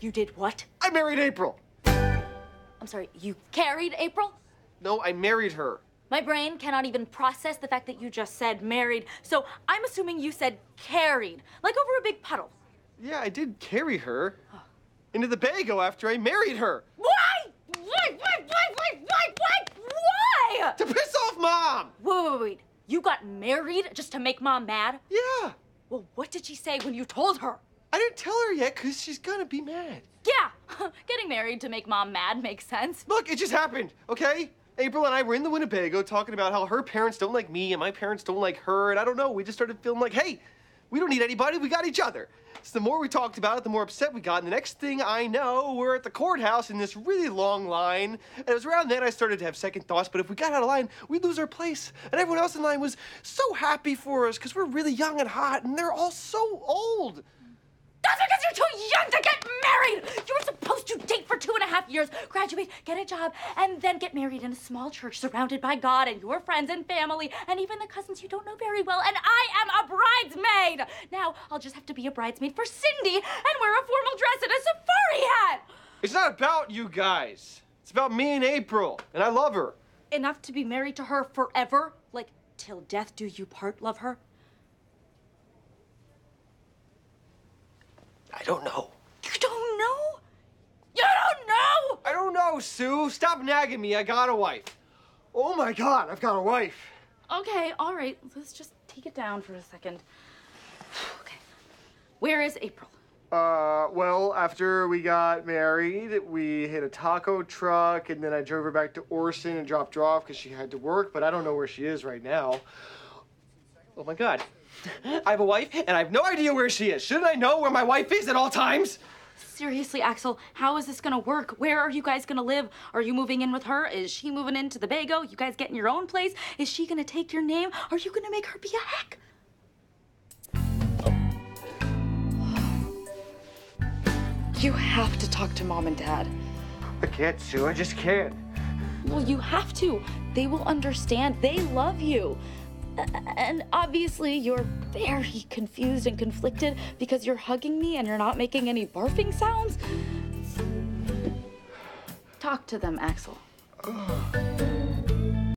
You did what? I married April. I'm sorry, you carried April? No, I married her. My brain cannot even process the fact that you just said married, so I'm assuming you said carried, like over a big puddle. Yeah, I did carry her oh. into the Bago after I married her. Why? Why? Why? Why? Why? Why? Why? To piss off mom! Wait, wait, wait. You got married just to make mom mad? Yeah. Well, what did she say when you told her? I didn't tell her yet because she's gonna be mad. Yeah, getting married to make mom mad makes sense. Look, it just happened, okay? April and I were in the Winnebago talking about how her parents don't like me and my parents don't like her, and I don't know, we just started feeling like, hey, we don't need anybody, we got each other. So the more we talked about it, the more upset we got, and the next thing I know, we're at the courthouse in this really long line, and it was around then I started to have second thoughts, but if we got out of line, we'd lose our place. And everyone else in line was so happy for us, because we're really young and hot, and they're all so old. That's because you're too young to get married! You were supposed to date for two and a half years, graduate, get a job, and then get married in a small church surrounded by God and your friends and family and even the cousins you don't know very well. And I am a bridesmaid! Now I'll just have to be a bridesmaid for Cindy and wear a formal dress and a safari hat! It's not about you guys. It's about me and April, and I love her. Enough to be married to her forever? Like, till death do you part, love her? Don't know. You don't know? You don't know? I don't know, Sue. Stop nagging me. I got a wife. Oh my god, I've got a wife. Okay, all right. Let's just take it down for a second. Okay. Where is April? Uh, well, after we got married, we hit a taco truck, and then I drove her back to Orson and dropped her off because she had to work, but I don't know where she is right now. Oh my god. I have a wife, and I have no idea where she is. Shouldn't I know where my wife is at all times? Seriously, Axl, how is this gonna work? Where are you guys gonna live? Are you moving in with her? Is she moving into the Bago? You guys getting your own place? Is she gonna take your name? Are you gonna make her be a Heck? You have to talk to mom and dad. I can't, Sue. I just can't. Well, you have to. They will understand. They love you. A- And obviously, you're very confused and conflicted because you're hugging me and you're not making any barfing sounds. Talk to them, Axl.